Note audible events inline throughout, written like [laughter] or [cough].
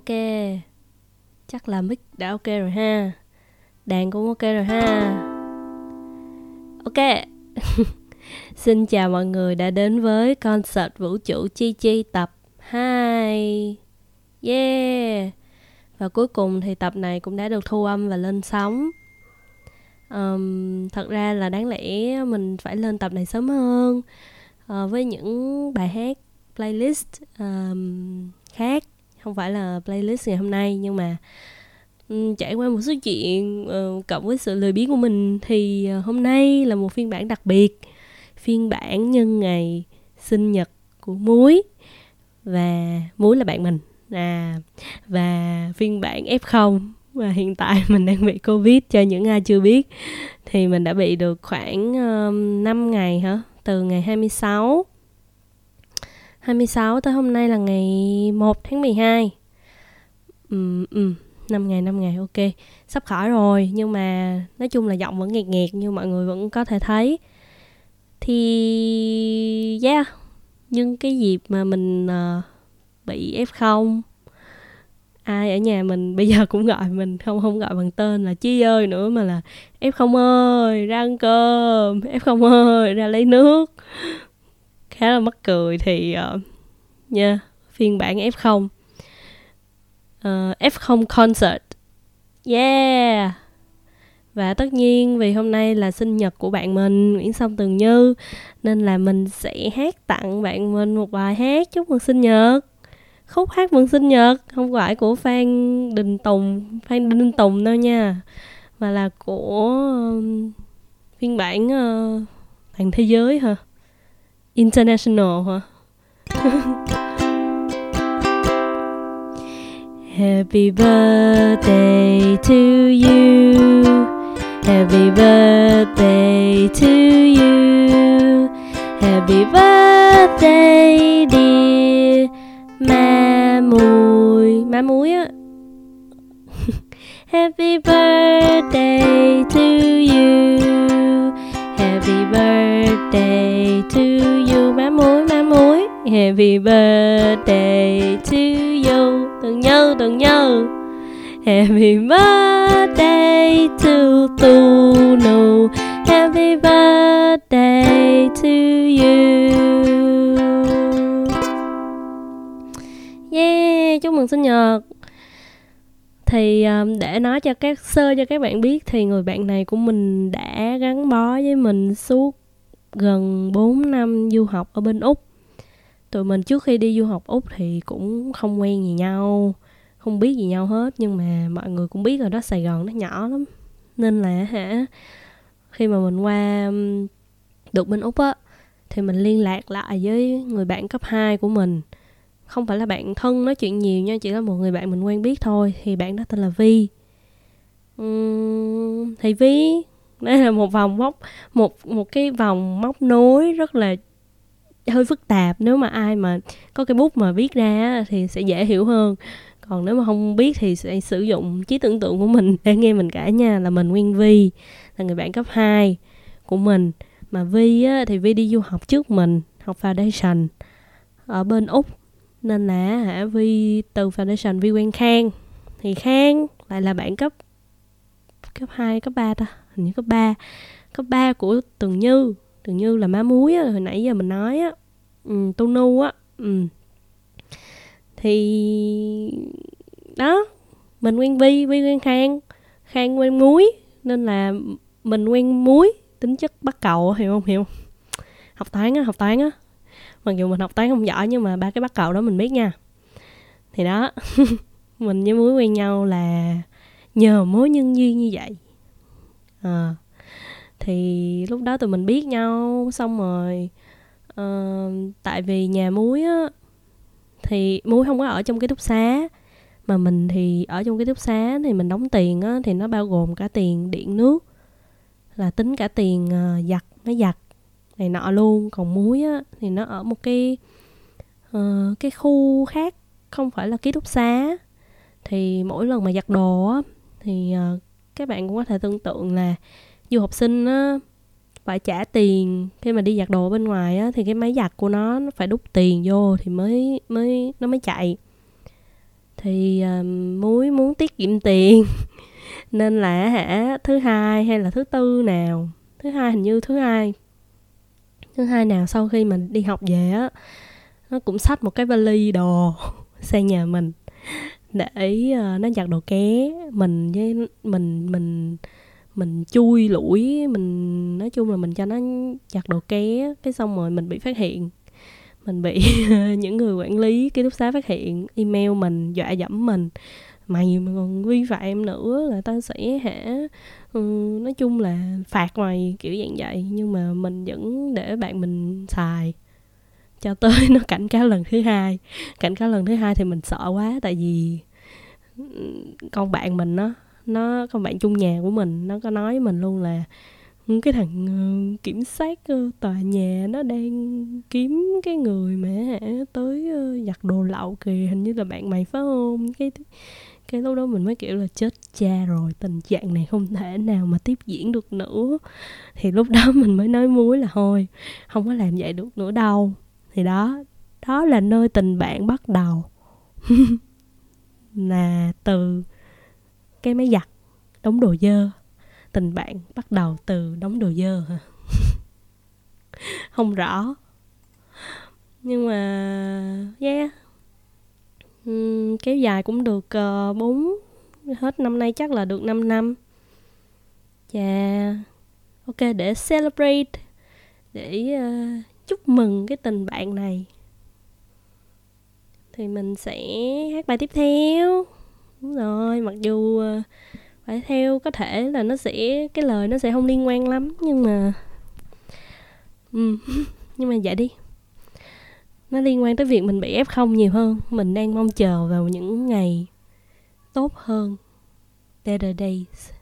ok. Chắc là mic đã ok rồi ha. Đàn cũng ok rồi ha. Ok. [laughs] Xin chào mọi người đã đến với concert vũ trụ chi chi tập 2 yeah. Và cuối cùng thì tập này cũng đã được thu âm và lên sóng. Um, thật ra là đáng lẽ mình phải lên tập này sớm hơn uh, với những bài hát playlist um, khác không phải là playlist ngày hôm nay nhưng mà um, trải qua một số chuyện uh, cộng với sự lười biếng của mình thì uh, hôm nay là một phiên bản đặc biệt phiên bản nhân ngày sinh nhật của muối. Và muối là bạn mình. À và phiên bản F0 và hiện tại [laughs] mình đang bị Covid cho những ai chưa biết thì mình đã bị được khoảng um, 5 ngày hả? Từ ngày 26 26 tới hôm nay là ngày 1 tháng 12 ừ, ừ, 5 ngày 5 ngày ok. Sắp khỏi rồi nhưng mà nói chung là giọng vẫn nghẹt nghẹt như mọi người vẫn có thể thấy. Thì yeah nhưng cái dịp mà mình uh, bị F0 ai ở nhà mình [laughs] bây giờ cũng gọi mình không không gọi bằng tên là chi ơi nữa mà là F0 ơi ra ăn cơm F0 ơi ra lấy nước khá là mắc cười thì uh, nha yeah, phiên bản F0 uh, F0 concert. Yeah! Và tất nhiên vì hôm nay là sinh nhật của bạn mình Nguyễn Song Tường Như nên là mình sẽ hát tặng bạn mình một bài hát chúc mừng sinh nhật. Khúc hát mừng sinh nhật không phải của Phan Đình Tùng Phan Đinh Tùng đâu nha mà là của uh, phiên bản ờ, uh, toàn thế giới hả? International hả Happy birthday to you. Happy birthday to you. Happy birthday dear má á [laughs] Happy birthday to you Happy birthday to you. Má muối má muối. Happy birthday to you. Từng nhớ từng nhớ. Happy birthday to Tunu Happy birthday to you. Yeah, chúc mừng sinh nhật thì um, để nói cho các sơ cho các bạn biết thì người bạn này của mình đã gắn bó với mình suốt gần 4 năm du học ở bên Úc. Tụi mình trước khi đi du học Úc thì cũng không quen gì nhau, không biết gì nhau hết nhưng mà mọi người cũng biết rồi đó Sài Gòn nó nhỏ lắm. Nên là hả khi mà mình qua được bên Úc á thì mình liên lạc lại với người bạn cấp 2 của mình không phải là bạn thân nói chuyện nhiều nha chỉ là một người bạn mình quen biết thôi thì bạn đó tên là vi. Uhm, thì vi đây là một vòng móc một một cái vòng móc nối rất là hơi phức tạp. Nếu mà ai mà có cái bút mà viết ra thì sẽ dễ hiểu hơn. Còn nếu mà không biết thì sẽ sử dụng trí tưởng tượng của mình để nghe mình cả nha là mình nguyên vi là người bạn cấp 2 của mình. Mà vi á, thì vi đi du học trước mình học foundation ở bên úc nên là hả vi từ foundation vi quen khang. Thì khang lại là bạn cấp cấp 2, cấp 3 ta hình như cấp 3 cấp 3 của tường như. Tường như là má muối á hồi nãy giờ mình nói á. Ừ, tu nu á. Ừ. thì đó mình quen vi vi quen khang. Khang quen muối. Nên là mình quen muối tính chất bắt cầu hiểu không hiểu không? Học toán á học toán á mặc dù mình học toán không giỏi nhưng mà ba cái bắt cầu đó mình biết nha. Thì đó [laughs] mình với muối quen nhau là nhờ mối nhân duyên như vậy. À, thì lúc đó tụi mình biết nhau xong rồi uh, tại vì nhà muối á thì muối không có ở trong cái túc xá mà mình thì ở trong cái túc xá thì mình đóng tiền á thì nó bao gồm cả tiền điện nước là tính cả tiền uh, giặt máy giặt này nọ luôn. Còn muối á thì nó ở một cái uh, cái khu khác không phải là ký túc xá. Thì mỗi lần mà giặt đồ á thì uh, các bạn cũng có thể tưởng tượng là du học sinh á phải trả tiền khi mà đi giặt đồ bên ngoài á thì cái máy giặt của nó nó phải đút tiền vô thì mới mới nó mới chạy. Thì uh, muối muốn tiết kiệm tiền [laughs] nên là hả thứ hai hay là thứ tư nào? Thứ hai hình như thứ hai thứ hai nào sau khi mình đi học về á nó cũng xách một cái vali đồ [laughs] sang nhà mình để uh, nó giặt đồ ké. Mình với mình mình mình chui lũi mình nói chung là mình cho nó giặt đồ ké cái xong rồi mình bị phát hiện. Mình bị [laughs] những người quản lý ký túc xá phát hiện email mình dọa dẫm mình mày mà còn vi phạm nữa là tao sẽ hả ừ, nói chung là phạt mày kiểu dạng vậy. Nhưng mà mình vẫn để bạn mình xài cho tới [laughs] nó cảnh cáo lần thứ hai. Cảnh cáo lần thứ hai thì mình sợ quá tại vì ừ, con bạn mình nó nó con bạn chung nhà của mình nó có nói với mình luôn là ừ, cái thằng ờ, kiểm soát ờ, tòa nhà nó đang kiếm cái người mà hả tới ờ, giặt đồ lậu kìa. Hình như là bạn mày phải không? Cái cái lúc đó mình mới kiểu là chết cha rồi, tình trạng này không thể nào mà tiếp diễn được nữa. Thì lúc đó [laughs] mình mới nói muối là thôi, không có làm vậy được nữa đâu. Thì đó đó là nơi tình bạn bắt đầu. [laughs] Là từ cái máy giặt đóng đồ dơ. Tình bạn bắt đầu từ đóng đồ dơ hả? [laughs] Không rõ. Nhưng mà, yeah uhm, kéo dài cũng được ờ, uh, 4 hết năm nay chắc là được 5 năm yeah. ok để celebrate để uh, chúc mừng cái tình bạn này thì mình sẽ hát bài tiếp theo đúng rồi mặc dù uh, bài theo có thể là nó sẽ cái lời nó sẽ không liên quan lắm nhưng mà ừ. [laughs] nhưng mà vậy đi nó liên quan tới việc mình bị ép không nhiều hơn. Mình đang mong chờ vào những ngày tốt hơn. Better days.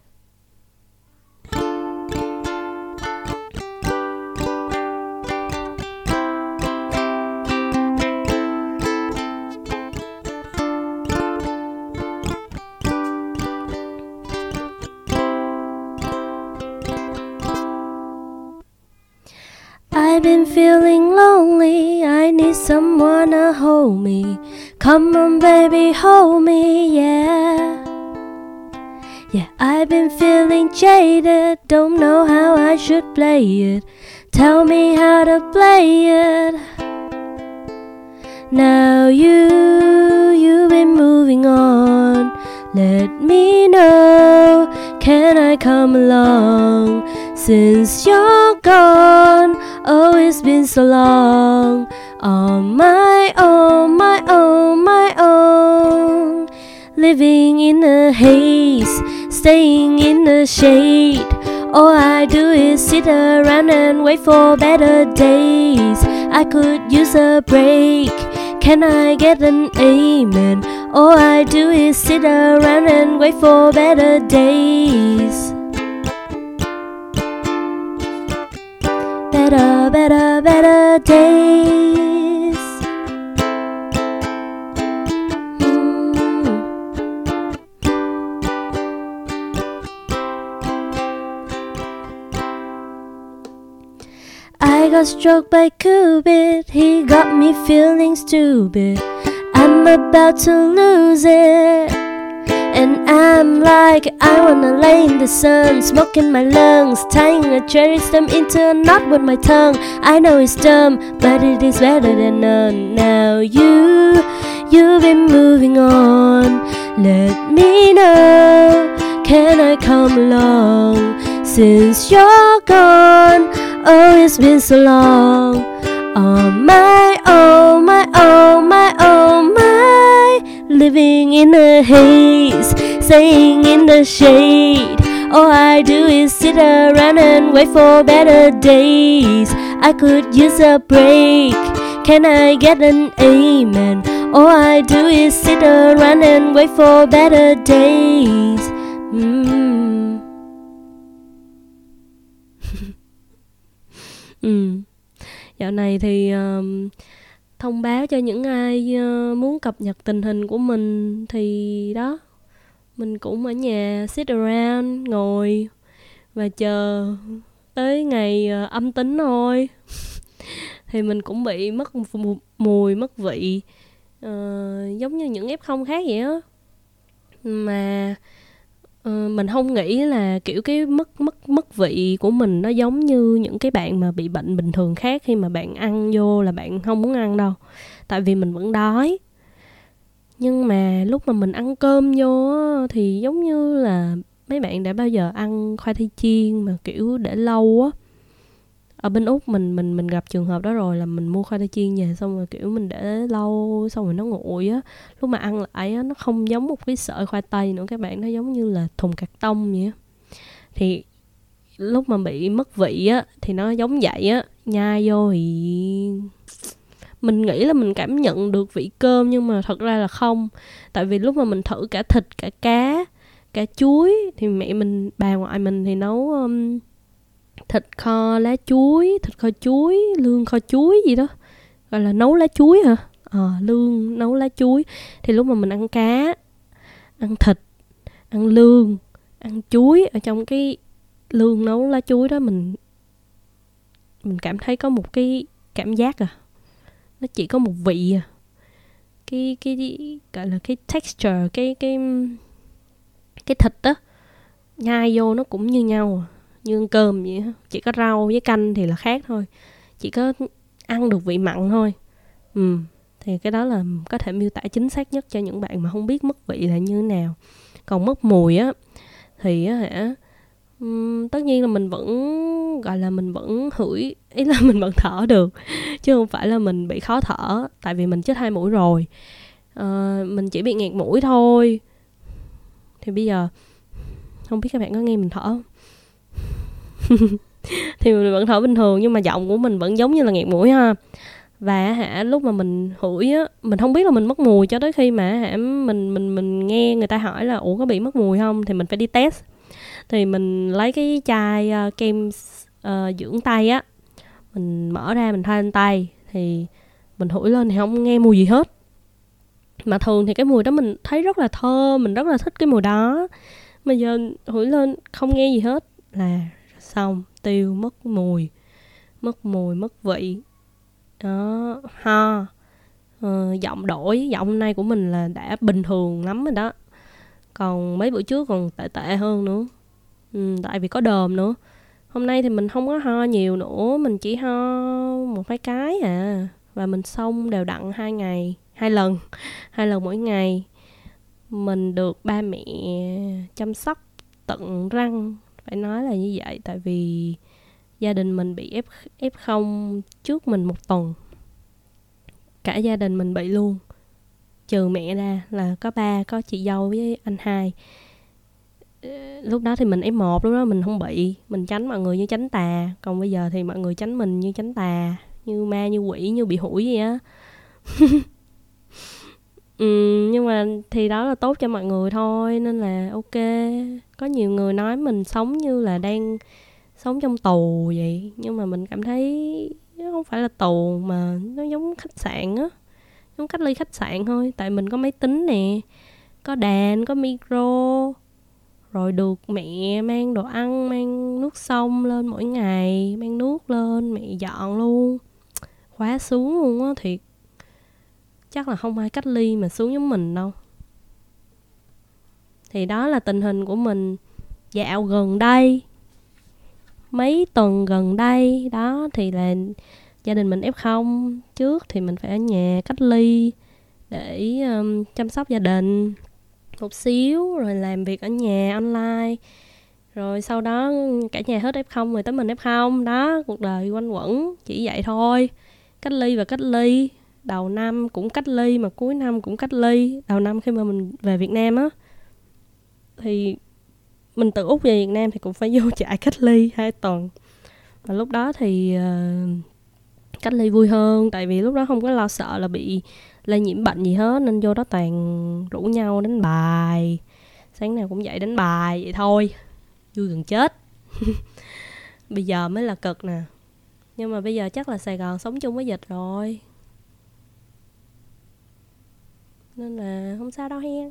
I need someone to hold me. Come on, baby, hold me, yeah. Yeah, I've been feeling jaded, don't know how I should play it. Tell me how to play it. Now you, you've been moving on. Let me know, can I come along? Since you're gone, oh, it's been so long. On my own, my own, my own. Living in a haze, staying in the shade. All I do is sit around and wait for better days. I could use a break. Can I get an amen? All I do is sit around and wait for better days. Better, better, better days. Mm. I got struck by Cupid, he got me feeling stupid. I'm about to lose it. And I'm like, I wanna lay in the sun, smoking my lungs, tying a cherry stem into a knot with my tongue. I know it's dumb, but it is better than none. Now you, you've been moving on. Let me know, can I come along? Since you're gone, oh, it's been so long. On my own, my own, my own, my living in the haze, staying in the shade. All I do is sit around and wait for better days. I could use a break. Can I get an amen? All I do is sit around and wait for better days. Mm. ừ. [laughs] Dạo này thì um, thông báo cho những ai ờ, muốn cập nhật tình hình của mình thì đó mình cũng ở nhà sit around ngồi và chờ tới ngày ờ, âm tính thôi. [laughs] Thì mình cũng bị mất mùi mất vị uh, giống như những f0 khác vậy á. Mà uh, mình không nghĩ là kiểu cái mất mất mất vị của mình nó giống như những cái bạn mà bị bệnh bình thường khác khi mà bạn ăn vô là bạn không muốn ăn đâu. Tại vì mình vẫn đói. Nhưng mà lúc mà mình ăn cơm vô thì giống như là mấy bạn đã bao giờ ăn khoai tây chiên mà kiểu để lâu á ở bên úc mình mình mình gặp trường hợp đó rồi là mình mua khoai tây chiên về xong rồi kiểu mình để lâu xong rồi nó nguội á. Lúc mà ăn lại á nó không giống một cái sợi khoai tây nữa các bạn nó giống như là thùng cạc tông vậy á. Thì lúc mà bị mất vị á thì nó giống vậy á nhai vô thì mình nghĩ là mình cảm nhận được vị cơm nhưng mà thật ra là không. Tại vì lúc mà mình thử cả thịt cả cá cả chuối thì mẹ mình bà ngoại mình thì nấu um, thịt kho lá chuối thịt kho chuối lương kho chuối gì đó gọi là nấu lá chuối hả? Ờ à, lương nấu lá chuối. Thì lúc mà mình ăn cá ăn thịt ăn lương ăn chuối ở trong cái lương nấu lá chuối đó mình mình cảm thấy có một cái cảm giác à nó chỉ có một vị à. Cái cái, cái gọi là cái texture cái cái cái thịt đó nhai vô nó cũng như nhau à như ăn cơm vậy chỉ có rau với canh thì là khác thôi. Chỉ có ăn được vị mặn thôi. Ừ thì cái đó là có thể miêu tả chính xác nhất cho những bạn mà không biết mất vị là như thế nào. Còn mất mùi á thì á hả um, tất nhiên là mình vẫn gọi là mình vẫn hửi ý là [laughs] mình vẫn thở được chứ không phải là mình bị khó thở tại vì mình chết hai mũi rồi. Uh, mình chỉ bị nghẹt mũi thôi. Thì bây giờ không biết các bạn có nghe mình thở không? [laughs] thì mình vẫn thở bình thường nhưng mà giọng của mình vẫn giống như là nghẹt mũi ha. Và hả lúc mà mình hủi á mình không biết là mình mất mùi cho tới khi mà hả mình mình mình nghe người ta hỏi là ủa có bị mất mùi không? Thì mình phải đi test. Thì mình lấy cái chai uh, kem uh, dưỡng tay á mình mở ra mình thoa lên tay thì mình hủi lên thì không nghe mùi gì hết. Mà thường thì cái mùi đó mình thấy rất là thơm mình rất là thích cái mùi đó. Mà giờ hủi lên không nghe gì hết là xong tiêu mất mùi. Mất mùi mất vị. Đó ho ờ, giọng đổi giọng hôm nay của mình là đã bình thường lắm rồi đó. Còn mấy bữa trước còn tệ tệ hơn nữa. Ừ, tại vì có đờm nữa. Hôm nay thì mình không có ho nhiều nữa mình chỉ ho một hai cái à. Và mình xong đều đặn hai ngày hai lần [laughs] hai lần mỗi ngày. Mình được ba mẹ chăm sóc tận răng phải nói là như vậy, tại vì gia đình mình bị ép ép không trước mình một tuần. Cả gia đình mình bị luôn. Trừ mẹ ra là có ba, có chị dâu với anh hai. Ờ, lúc đó thì mình f một, lúc đó mình không bị. Mình tránh mọi người như tránh tà. Còn bây giờ thì mọi người tránh mình như tránh tà, như ma, như quỷ, như bị hủi vậy á. [laughs] ừ, nhưng mà thì đó là tốt cho mọi người thôi nên là ok. Có nhiều người nói mình sống như là đang sống trong tù vậy nhưng mà mình cảm thấy nó không phải là tù mà nó giống khách sạn á giống cách ly khách sạn thôi. Tại mình có máy tính nè có đèn có micro rồi được mẹ mang đồ ăn mang nước sông lên mỗi ngày mang nước lên mẹ dọn luôn. Khóa xuống luôn á thiệt chắc là không ai cách ly mà xuống giống mình đâu. Thì đó là tình hình của mình dạo gần đây mấy tuần gần đây. Đó thì là gia đình mình f không. Trước thì mình phải ở nhà cách ly để um, chăm sóc gia đình một xíu rồi làm việc ở nhà online. Rồi sau đó cả nhà hết f không rồi tới mình f không. Đó cuộc đời quanh quẩn chỉ vậy thôi. Cách ly và cách ly đầu năm cũng cách ly mà cuối năm cũng cách ly. Đầu năm khi mà mình về Việt Nam á thì mình từ úc về Việt Nam thì cũng phải [laughs] vô trại cách ly hai tuần. Và lúc đó thì uh, cách ly vui hơn tại vì lúc đó không có lo sợ là bị lây nhiễm bệnh gì hết nên vô đó toàn rủ nhau đánh bài. Sáng nào cũng dậy đánh bài vậy thôi vui gần chết. [laughs] Bây giờ mới là cực nè. Nhưng mà bây giờ chắc là sài gòn sống chung với dịch rồi. Nên là không sao đâu hen.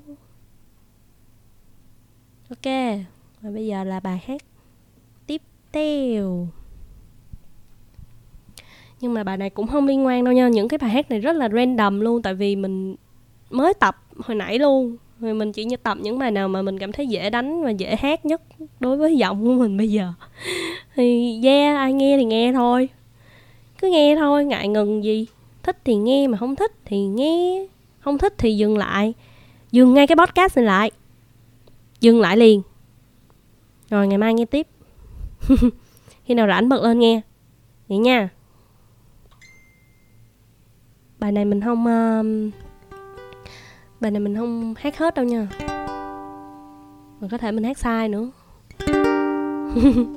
Ok và bây giờ là bài hát tiếp theo. Nhưng mà bài này cũng không liên quan đâu nha, những cái bài hát này rất là random luôn, tại vì mình mới tập hồi nãy luôn. Rồi mình chỉ như tập những bài nào mà mình cảm thấy dễ đánh và dễ hát nhất đối với giọng của mình bây giờ. [laughs] Thì yeah, ai nghe thì nghe thôi. Cứ nghe thôi, ngại ngừng gì. Thích thì nghe mà không thích thì nghe không thích thì dừng lại. Dừng ngay cái podcast này lại. Dừng lại liền. Rồi ngày mai nghe tiếp. [laughs] Khi nào rảnh bật lên nghe. Vậy nha. Bài này mình không uh, bài này mình không hát hết đâu nha. Mà có thể mình hát sai nữa. [laughs]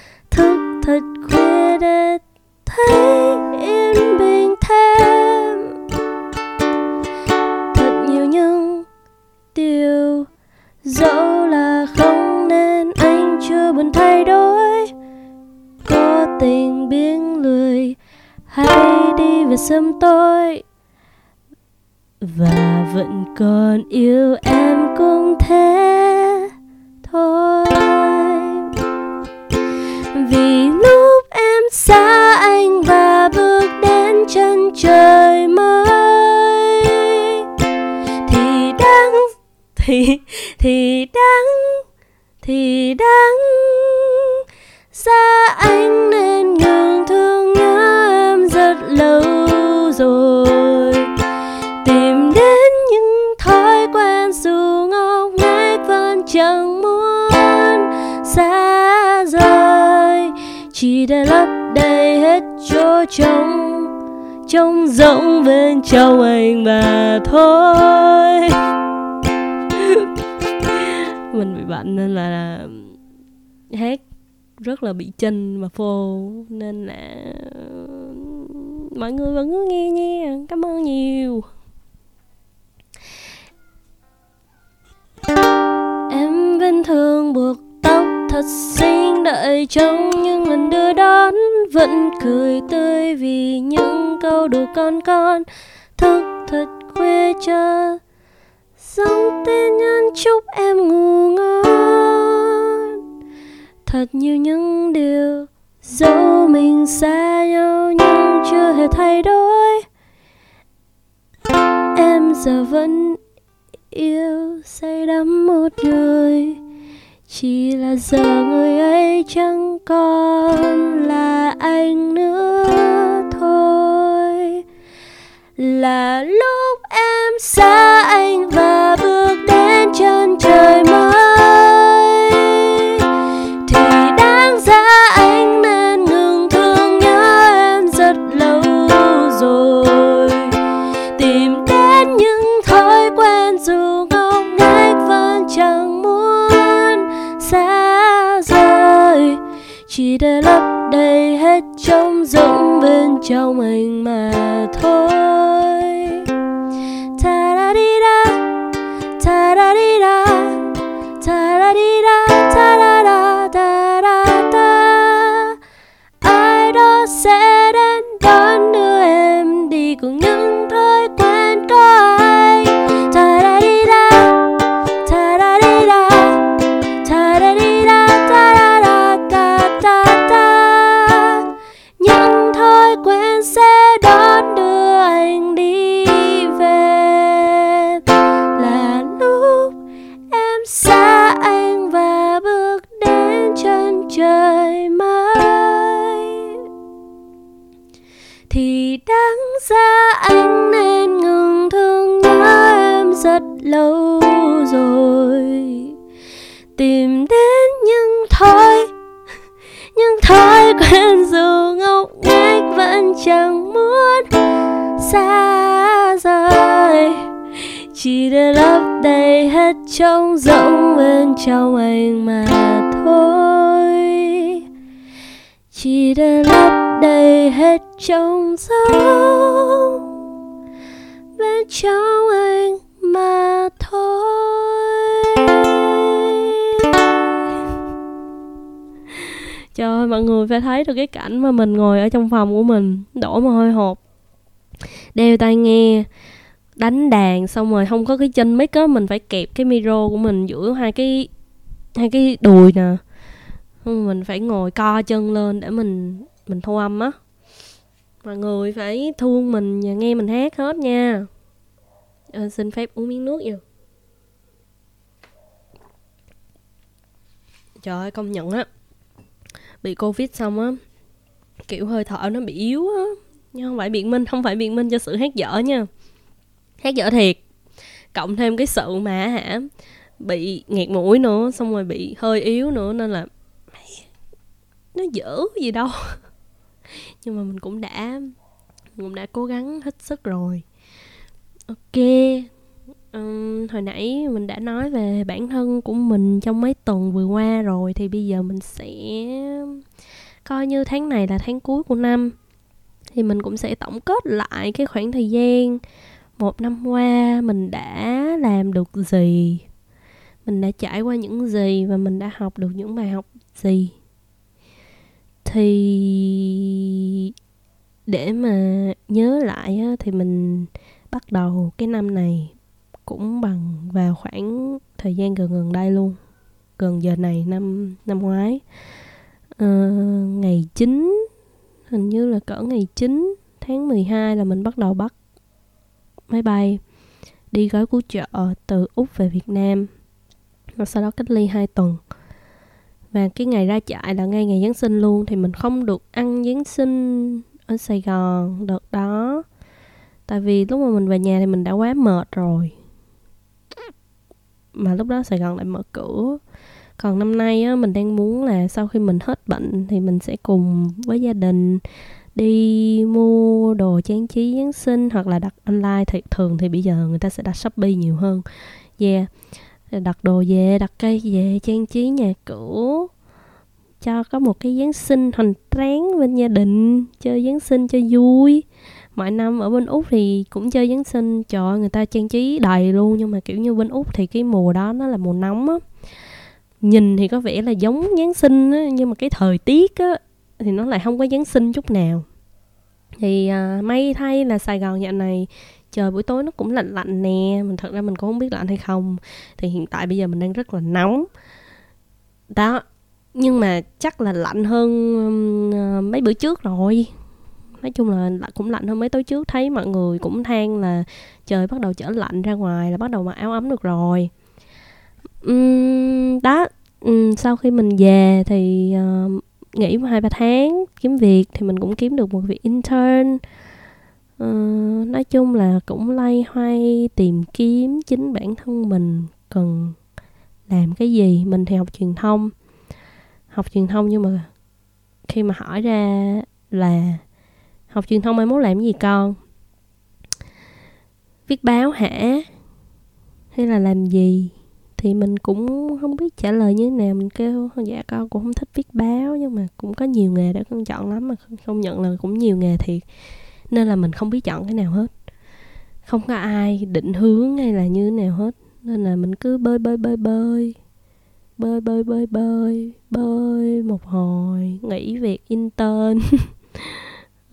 mình và thôi. Mình bị bệnh nên là hát rất là bị chênh và phô, nên là mọi người vẫn cứ nghe nha. Cảm ơn nhiều. Em vẫn thường buộc tóc thật xinh đợi trong những lần đưa đón, vẫn cười tươi vì những câu đùa con con thức thật khuya chờ. Dòng tên nhân chúc em ngủ ngon. Thật nhiều những điều dẫu mình xa nhau nhưng chưa hề thay đổi. Em giờ vẫn yêu say đắm một người. Chỉ là giờ người ấy chẳng còn là anh nữa. Là lúc em xa anh và bước đến chân trời mới. Thì đáng ra anh nên ngừng thương nhớ em rất lâu rồi. Tìm đến những thói quen dù ngốc nghếch vẫn chẳng muốn xa rời. Chỉ để lấp đầy hết trống rỗng bên trong anh mà. Cảnh mà mình ngồi ở trong phòng của mình đổ mồ hôi hột đeo tai nghe đánh đàn xong rồi không có cái chân mic á mình phải kẹp cái micro của mình giữa hai cái hai cái đùi nè. Mình phải ngồi co chân lên để mình mình thu âm á. Mọi người phải thương mình và nghe mình hát hết nha. À, xin phép uống miếng nước vô. Trời ơi công nhận á. Bị covid xong á kiểu hơi thở nó bị yếu á nhưng không phải biện minh không phải biện minh cho sự hát dở nha. Hát dở thiệt. Cộng thêm cái sự mà hả bị nghẹt mũi nữa xong rồi bị hơi yếu nữa nên là nó dở gì đâu. [laughs] Nhưng mà mình cũng đã mình cũng đã cố gắng hết sức rồi. Ok um, hồi nãy mình đã nói về bản thân của mình trong mấy tuần vừa qua rồi thì bây giờ mình sẽ coi như tháng này là tháng cuối của năm. Thì mình cũng sẽ tổng kết lại cái khoảng thời gian một năm qua mình đã làm được gì mình đã trải qua những gì và mình đã học được những bài học gì. Thì để mà nhớ lại á, thì mình bắt đầu cái năm này cũng bằng vào khoảng thời gian gần gần đây luôn gần giờ này năm năm ngoái uh, ngày 9 hình như là cỡ ngày 9 tháng 12 là mình bắt đầu bắt máy bay đi gói cứu trợ từ Úc về Việt Nam. Và sau đó cách ly 2 tuần. Và cái ngày ra trại là ngay ngày Giáng sinh luôn thì mình không được ăn Giáng sinh ở Sài Gòn đợt đó. Tại vì lúc mà mình về nhà thì mình đã quá mệt rồi. Mà lúc đó Sài Gòn lại mở cửa còn năm nay á, mình đang muốn là sau khi mình hết bệnh thì mình sẽ cùng với gia đình đi mua đồ trang trí Giáng sinh hoặc là đặt online. Thì thường thì bây giờ người ta sẽ đặt Shopee nhiều hơn. Yeah. Đặt đồ về, đặt cây về, trang trí nhà cửa, cho có một cái giáng sinh hoành tráng bên gia đình, chơi giáng sinh cho vui. Mọi năm ở bên úc thì cũng chơi giáng sinh cho người ta trang trí đầy luôn. Nhưng mà kiểu như bên úc thì cái mùa đó nó là mùa nóng á nhìn thì có vẻ là giống giáng sinh á nhưng mà cái thời tiết á thì nó lại không có giáng sinh chút nào. Thì à, may thay là sài gòn dạo này trời buổi tối nó cũng lạnh lạnh nè mình thật ra mình cũng không biết lạnh hay không. Thì hiện tại bây giờ mình đang rất là nóng. Đó nhưng mà chắc là lạnh hơn uh, mấy bữa trước rồi. Nói chung là cũng lạnh hơn mấy tối trước. Thấy mọi người cũng than là trời bắt đầu trở lạnh ra ngoài là bắt đầu mặc áo ấm được rồi um, đó. Um, sau khi mình về thì uh, nghỉ hai ba tháng kiếm việc thì mình cũng kiếm được một việc intern. Uh, nói chung là cũng lay hoay tìm kiếm chính bản thân mình cần làm cái gì. Mình thì học truyền thông học truyền thông nhưng mà khi mà hỏi ra là học truyền thông mai muốn làm gì con? Viết báo hả? Hay là làm gì? Thì mình cũng không biết trả lời như thế nào. Mình kêu dạ con cũng không thích viết báo nhưng mà cũng có nhiều nghề để con chọn lắm mà không nhận là cũng nhiều nghề thiệt nên là mình không biết chọn cái nào hết. Không có ai định hướng hay là như thế nào hết nên là mình cứ bơi bơi bơi bơi bơi bơi bơi bơi bơi một hồi nghỉ việc intern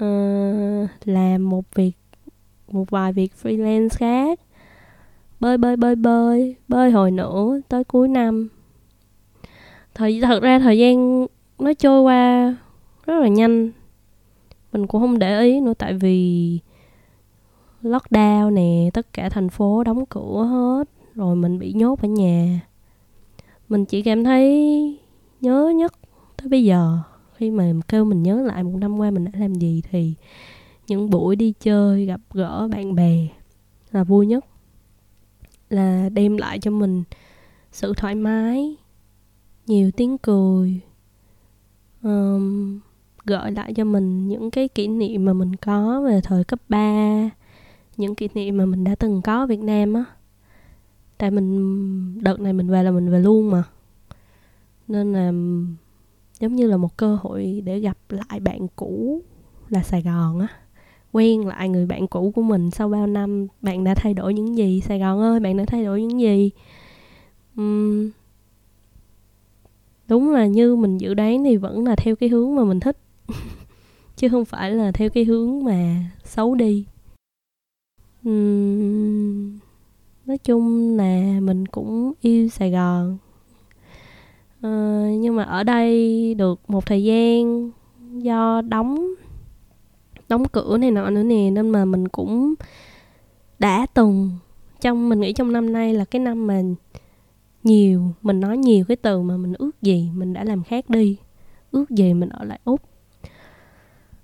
uh, [laughs] làm một việc một vài việc freelance khác bơi bơi bơi bơi. Bơi hồi nữa tới cuối năm. Thời, thật ra thời gian nó trôi qua rất là nhanh. Mình cũng không để ý nữa tại vì lockdown nè, tất cả thành phố đóng cửa hết, rồi mình bị nhốt ở nhà. Mình chỉ cảm thấy nhớ nhất tới bây giờ. Khi mà kêu mình nhớ lại một năm qua mình đã làm gì thì những buổi đi chơi, gặp gỡ bạn bè là vui nhất là đem lại cho mình sự thoải mái nhiều tiếng cười um, gợi lại cho mình những cái kỷ niệm mà mình có về thời cấp 3 những kỷ niệm mà mình đã từng có ở Việt Nam á. Tại mình đợt này mình về là mình về luôn mà. Nên là giống như là một cơ hội để gặp lại bạn cũ là Sài Gòn á quen lại người bạn cũ của mình sau bao năm bạn đã thay đổi những gì? Sài gòn ơi bạn đã thay đổi những gì? Uhm, đúng là như mình dự đoán thì vẫn là theo cái hướng mà mình thích [laughs] chứ không phải là theo cái hướng mà xấu đi. Uhm, nói chung là mình cũng yêu sài gòn. Uh, nhưng mà ở đây được một thời gian do đóng đóng cửa này nọ nữa nè, nên mà mình cũng đã từng trong, mình nghĩ trong năm nay là cái năm mà nhiều, mình nói nhiều cái từ mà mình ước gì mình đã làm khác đi, ước gì mình ở lại úc,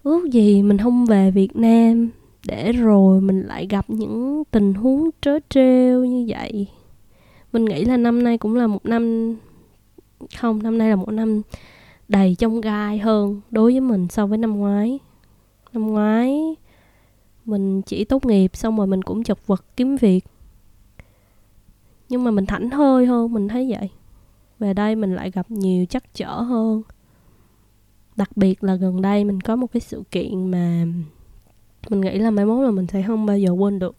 ước gì mình không về việt nam để rồi mình lại gặp những tình huống trớ trêu như vậy. Mình nghĩ là năm nay cũng là một năm, không, năm nay là một năm đầy trong gai hơn đối với mình so với năm ngoái năm ngoái. Mình chỉ tốt nghiệp, xong rồi mình cũng chật vật kiếm việc. Nhưng mà mình thảnh thơi hơn, mình thấy vậy. Về đây mình lại gặp nhiều chắc trở hơn. Đặc biệt là gần đây mình có một cái sự kiện mà mình nghĩ là mai mốt là mình sẽ không bao giờ quên được.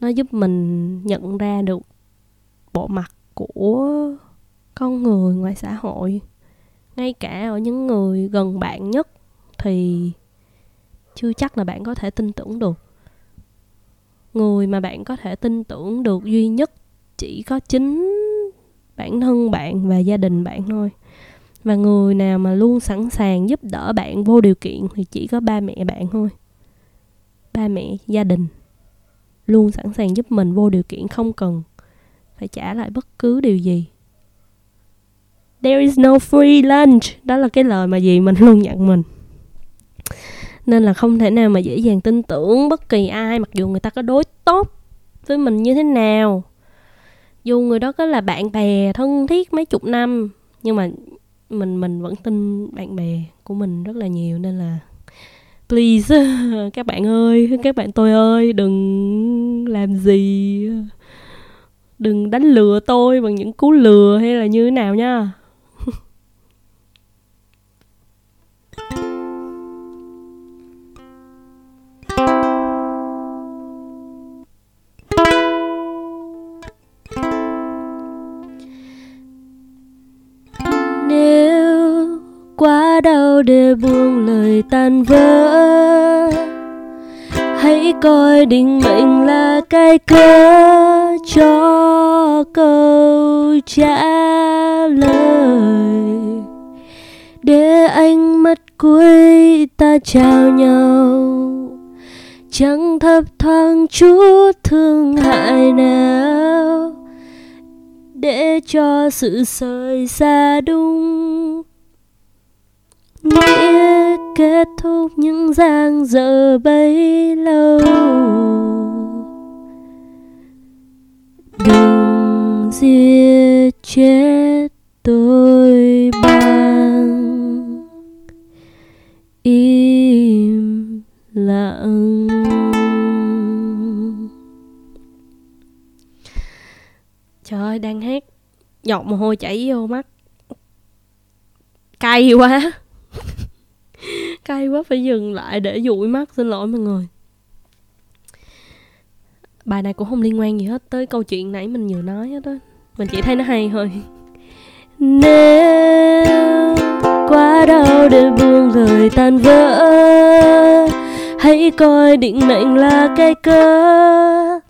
Nó giúp mình nhận ra được bộ mặt của con người ngoài xã hội. Ngay cả ở những người gần bạn nhất thì chưa chắc là bạn có thể tin tưởng được. Người mà bạn có thể tin tưởng được duy nhất chỉ có chính bản thân bạn và gia đình bạn thôi. Và người nào mà luôn sẵn sàng giúp đỡ bạn vô điều kiện thì chỉ có ba mẹ bạn thôi. Ba mẹ, gia đình luôn sẵn sàng giúp mình vô điều kiện không cần phải trả lại bất cứ điều gì. There is no free lunch. Đó là cái lời mà gì mình luôn nhận mình nên là không thể nào mà dễ dàng tin tưởng bất kỳ ai, mặc dù người ta có đối tốt với mình như thế nào. Dù người đó có là bạn bè, thân thiết mấy chục năm, nhưng mà mình mình vẫn tin bạn bè của mình rất là nhiều. Nên là please, [laughs] các bạn ơi, các bạn tôi ơi, đừng làm gì, đừng đánh lừa tôi bằng những cú lừa hay là như thế nào nha. Quá đau để buông lời tan vỡ. Hãy coi định mệnh là cái cớ cho câu trả lời. Để ánh mắt cuối ta chào nhau. Chẳng thấp thoáng chút thương hại nào. Để cho sự rời xa đúng nghĩa kết thúc những giang dở bấy lâu. Đừng giết chết tôi bằng im lặng. Trời ơi, đang hát. Giọt mồ hôi chảy vô mắt. Cay quá cay quá, phải dừng lại để dụi mắt, xin lỗi mọi người. Bài này cũng không liên quan gì hết tới câu chuyện nãy mình vừa nói hết á. Mình chỉ thấy nó hay thôi. Nếu quá đau để buông lời tan vỡ, hãy coi định mệnh là cái cớ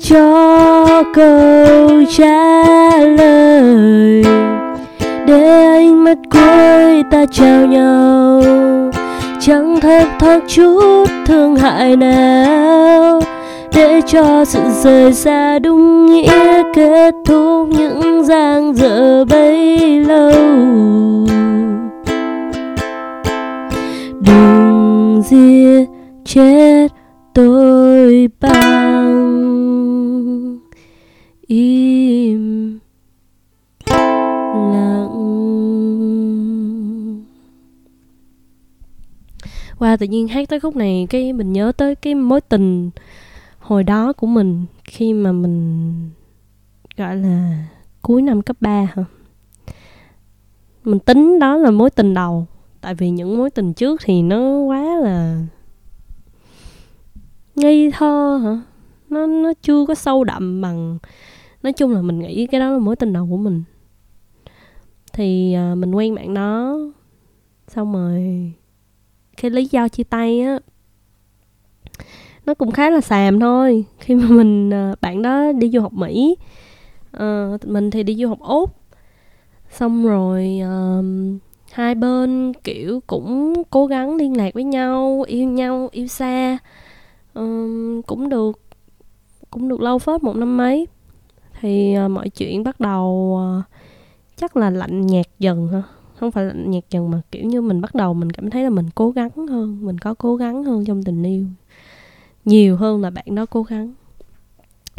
cho câu trả lời để ánh mắt cuối ta chào nhau. Chẳng thấp thoáng chút thương hại nào, để cho sự rời xa đúng nghĩa kết thúc những giang dở bấy lâu. Đừng giết chết tự nhiên hát tới khúc này cái mình nhớ tới cái mối tình hồi đó của mình khi mà mình gọi là cuối năm cấp 3 hả? Mình tính đó là mối tình đầu tại vì những mối tình trước thì nó quá là ngây thơ hả? Nó nó chưa có sâu đậm bằng nói chung là mình nghĩ cái đó là mối tình đầu của mình. Thì uh, mình quen bạn đó xong rồi cái lý do chia tay á nó cũng khá là xàm thôi. Khi mà mình ờ, bạn đó đi du học mỹ uh, mình thì đi du học úc. Xong rồi uh, hai bên kiểu cũng cố gắng liên lạc với nhau yêu nhau yêu xa. Um, cũng được cũng được lâu phết một năm mấy. Thì uh, mọi chuyện bắt đầu uh, chắc là lạnh nhạt dần ha không phải là nhạt dần mà kiểu như mình bắt đầu mình cảm thấy là mình cố gắng hơn mình có cố gắng hơn trong tình yêu. Nhiều hơn là bạn đó cố gắng.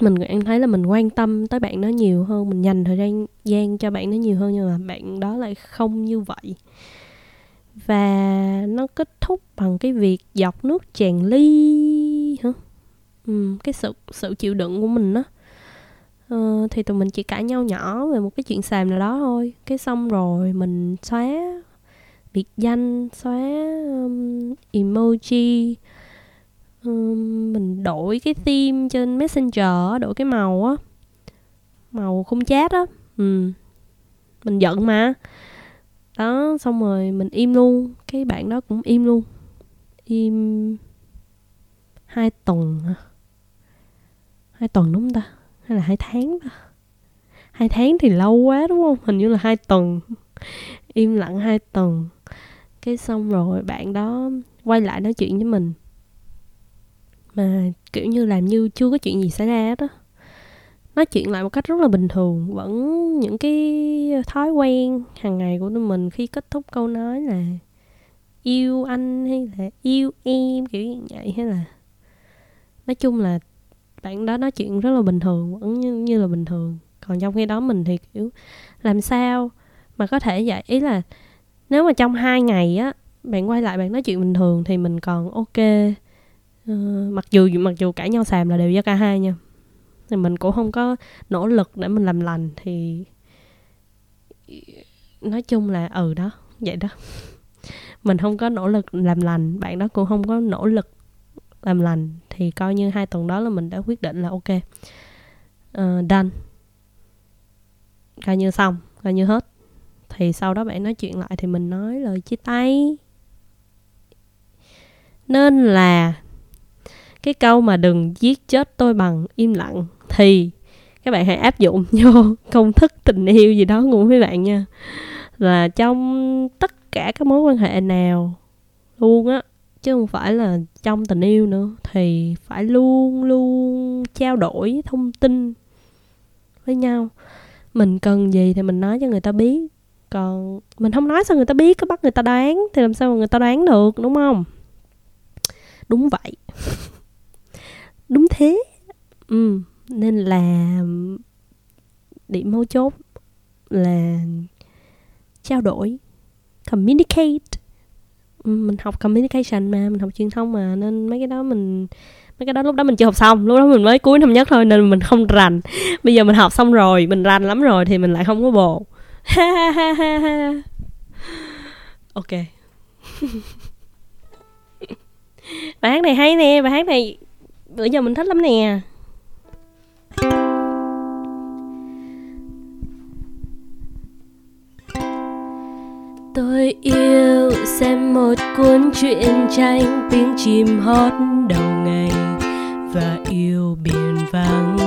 Mình cảm thấy là mình quan tâm tới bạn đó nhiều hơn mình dành thời gian gian cho bạn đó nhiều hơn nhưng mà bạn đó lại không như vậy. Và nó kết thúc bằng cái việc giọt nước tràn ly hả? Ừ, cái sự sự chịu đựng của mình đó uh, thì tụi mình chỉ cãi nhau nhỏ về một cái chuyện xàm nào đó thôi. Cái xong rồi mình xóa biệt danh xóa um, emoji um, mình đổi cái theme trên messenger đổi cái màu á. Màu không chat á ừ. mình giận mà. Đó xong rồi mình im luôn. Cái bạn đó cũng im luôn. Im hai tuần à. hai tuần đúng không ta? Hay là hai tháng hai tháng thì lâu quá, đúng không? Hình như là hai tuần. Im lặng hai tuần. Cái xong rồi bạn đó quay lại nói chuyện với mình. Mà, kiểu như làm như chưa có chuyện gì xảy ra đó. Nói chuyện lại một cách rất là bình thường. Vẫn những cái thói quen hàng ngày của tụi mình khi kết thúc câu nói là yêu anh hay là yêu em, kiểu như vậy hay là nói chung là bạn đó nói chuyện rất là bình thường vẫn như, như là bình thường. Còn trong khi đó mình thì kiểu làm sao mà có thể vậy? Ý là nếu mà trong hai ngày á bạn quay lại bạn nói chuyện bình thường thì mình còn ok. Uh, mặc dù mặc dù cãi nhau xàm là đều do cả hai nha. Thì mình cũng không có nỗ lực để mình làm lành thì nói chung là ừ đó vậy đó. [laughs] Mình không có nỗ lực làm lành bạn đó cũng không có nỗ lực làm lành thì coi như hai tuần đó là mình đã quyết định là ok. Uh, done. Coi như xong coi như hết. Thì sau đó bạn nói chuyện lại thì mình nói lời chia tay. Nên là cái câu mà đừng giết chết tôi bằng im lặng thì các bạn hãy áp dụng [laughs] vô công thức tình yêu gì đó của mấy bạn nha. Là trong tất cả các mối quan hệ nào luôn á chứ không phải là trong tình yêu nữa. Thì phải luôn luôn trao đổi thông tin với nhau. Mình cần gì thì mình nói cho người ta biết. Còn mình không nói sao người ta biết, cứ bắt người ta đoán thì làm sao mà người ta đoán được, đúng không? Đúng vậy. [laughs] Đúng thế. Ừ nên là điểm mấu chốt là trao đổi, communicate mình học communication mà, mình học truyền thông mà, nên mấy cái đó mình, mấy cái đó lúc đó mình chưa học xong, lúc đó mình mới cuối năm nhất thôi, nên mình không rành. Bây giờ mình học xong rồi, mình rành lắm rồi thì mình lại không có bồ ha ha ha ha. Ok. [laughs] Bài hát này hay nè, bài hát này bữa giờ mình thích lắm nè. Tôi yêu xem một cuốn truyện tranh tiếng chim hót đầu ngày và yêu biển vắng.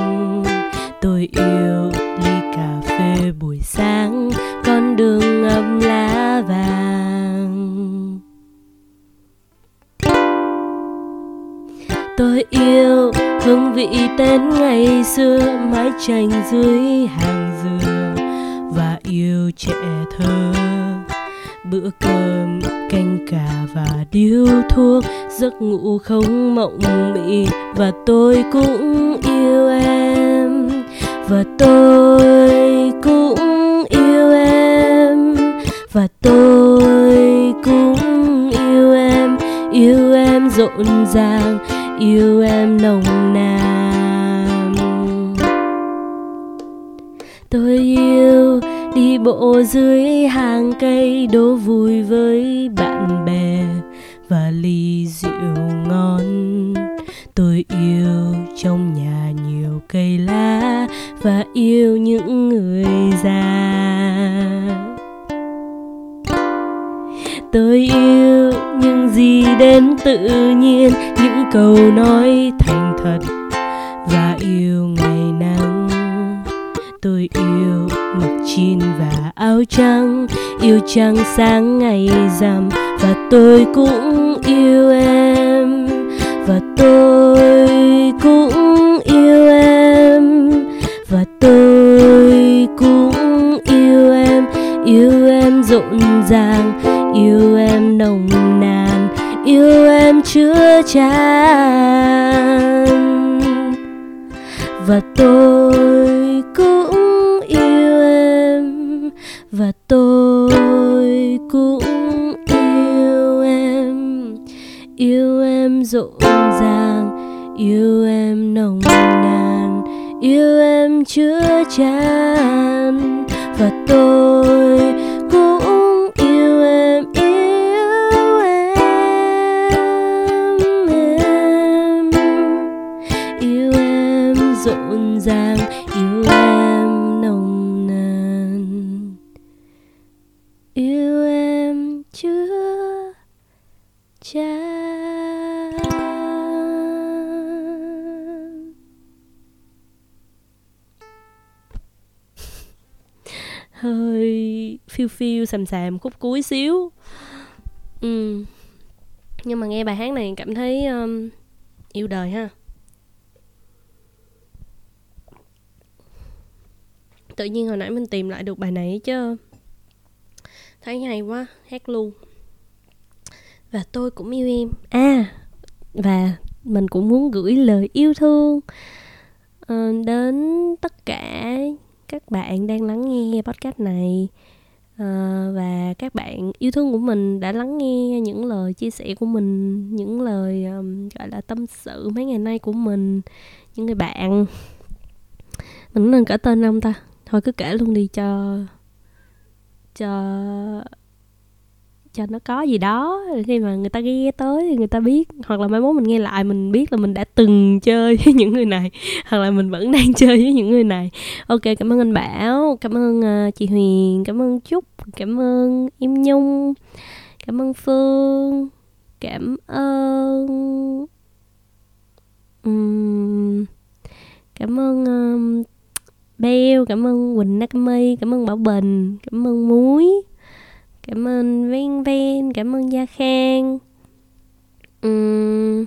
Tôi yêu ly cà phê buổi sáng, con đường ngâm lá vàng. Tôi yêu hương vị tên ngày xưa mái tranh dưới hàng dừa và yêu trẻ thơ bữa cơm, canh cà và điếu thuốc, giấc ngủ không mộng mị. Và tôi cũng yêu em. Và tôi cũng yêu em. Và tôi cũng yêu em. Yêu em rộn ràng, yêu em nồng nàn. Bộ dưới hàng cây đố vui với bạn bè và ly rượu ngon. Tôi yêu trong nhà nhiều cây lá và yêu những người già. Tôi yêu những gì đến tự nhiên, những câu nói thành thật và yêu ngày nắng. Tôi yêu mặc jean và áo trắng, yêu trăng sáng ngày rằm, và tôi cũng yêu em. Và tôi cũng yêu em. Và tôi cũng yêu em. Yêu em rộn ràng, yêu em nồng nàn, yêu em chứa chan. Và tôi cũng và tôi cũng yêu em. Yêu em rộn ràng. Yêu em nồng nàn. Yêu em chứa chan và tôi phiêu phiêu sầm sàm khúc cuối xíu. Ừ. nhưng mà nghe bài hát này cảm thấy um, yêu đời ha. Tự nhiên hồi nãy mình tìm lại được bài này chứ. Thấy hay quá hát luôn. Và tôi cũng yêu em. À và mình cũng muốn gửi lời yêu thương ờ, đến tất cả các bạn đang lắng nghe podcast này. Ờ, và các bạn yêu thương của mình đã lắng nghe những lời chia sẻ của mình những lời um, gọi là tâm sự mấy ngày nay của mình những người bạn. Mình nên kể tên không ta. Thôi cứ kể luôn đi cho cho cho nó có gì đó. Khi mà người ta nghe tới thì người ta biết hoặc là mai mốt mình nghe lại mình biết là mình đã từng chơi với những người này hoặc là mình vẫn đang chơi với những người này. Ok cảm ơn anh bảo cảm ơn ờ, chị huyền cảm ơn trúc cảm ơn im nhung cảm ơn phương cảm ơn cảm ơn um, Beo, cảm ơn Quỳnh Nakami, cảm ơn Bảo Bình, cảm ơn Muối, cảm ơn Ven Ven, cảm ơn Gia Khang, um,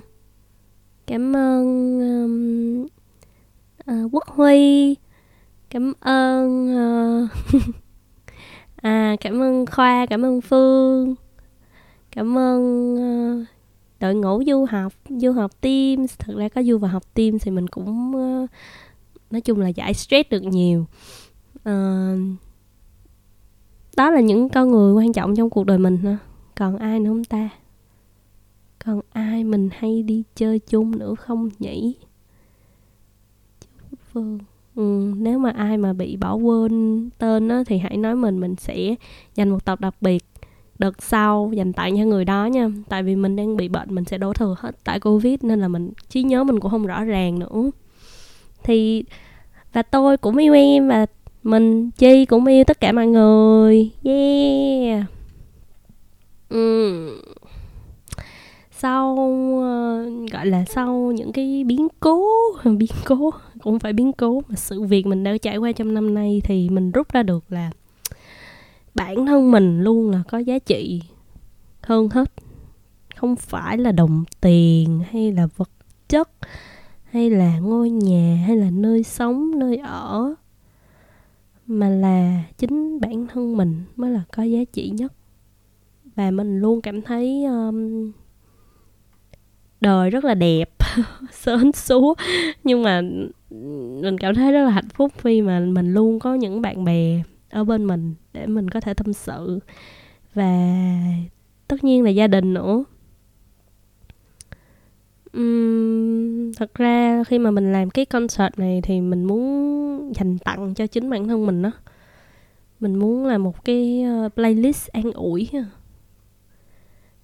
cảm ơn um, uh, Quốc Huy, cảm ơn uh, [laughs] à cảm ơn Khoa, cảm ơn Phương, cảm ơn uh, đội ngũ du học, du học Teams. Thật ra có du vào học Teams thì mình cũng uh, nói chung là giải stress được nhiều. Uh, đó là những con người quan trọng trong cuộc đời mình ha. Còn ai nữa không ta? Còn ai mình hay đi chơi chung nữa không nhỉ? Phương ừ, nếu mà ai mà bị bỏ quên tên á, thì hãy nói mình mình sẽ dành một tập đặc biệt đợt sau dành tặng cho người đó nha. Tại vì mình đang bị bệnh mình sẽ đổ thừa hết tại covid nên là mình trí nhớ mình cũng không rõ ràng nữa. Thì và tôi cũng yêu em và mình chi cũng yêu tất cả mọi người. Yeah. Ừ. sau uh, gọi là sau những cái biến cố [laughs] biến cố cũng phải biến cố mà sự việc mình đã trải qua trong năm nay thì mình rút ra được là bản thân mình luôn là có giá trị hơn hết. Không phải là đồng tiền hay là vật chất hay là ngôi nhà hay là nơi sống nơi ở mà là chính bản thân mình mới là có giá trị nhất. Và mình luôn cảm thấy um, đời rất là đẹp [laughs] sến súa nhưng mà mình cảm thấy rất là hạnh phúc khi mà mình luôn có những bạn bè ở bên mình để mình có thể tâm sự. Và tất nhiên là gia đình nữa. Uhm, thật ra khi mà mình làm cái concert này thì mình muốn dành tặng cho chính bản thân mình đó mình muốn là một cái ờ, playlist an ủi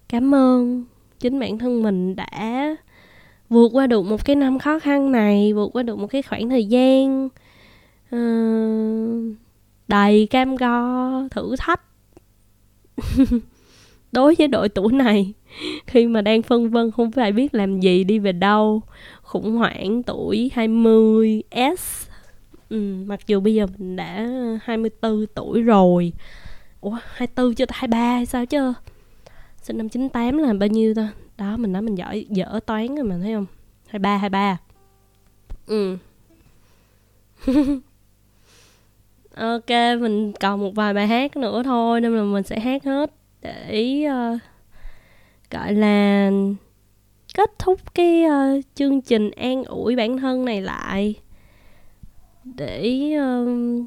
cảm ơn chính bản thân mình đã vượt qua được một cái năm khó khăn này vượt qua được một cái khoảng thời gian uh, đầy cam go thử thách [laughs] đối với độ tuổi này. [laughs] khi mà đang phân vân không phải biết làm gì đi về đâu khủng hoảng tuổi 20 S. Ừ, mặc dù bây giờ mình đã 24 tuổi rồi. Ủa 24 chưa 23 hay sao chứ? Sinh năm 98 là bao nhiêu ta? Đó mình nói mình giỏi dở toán rồi mà thấy không? 23 23 ừ. [laughs] Ok mình còn một vài bài hát nữa thôi nên là mình sẽ hát hết để uh, gọi là kết thúc cái uh, chương trình an ủi bản thân này lại. Để uh,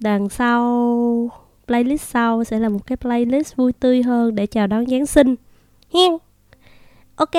đằng sau playlist sau sẽ là một cái playlist vui tươi hơn để chào đón Giáng sinh. Hiên. ok.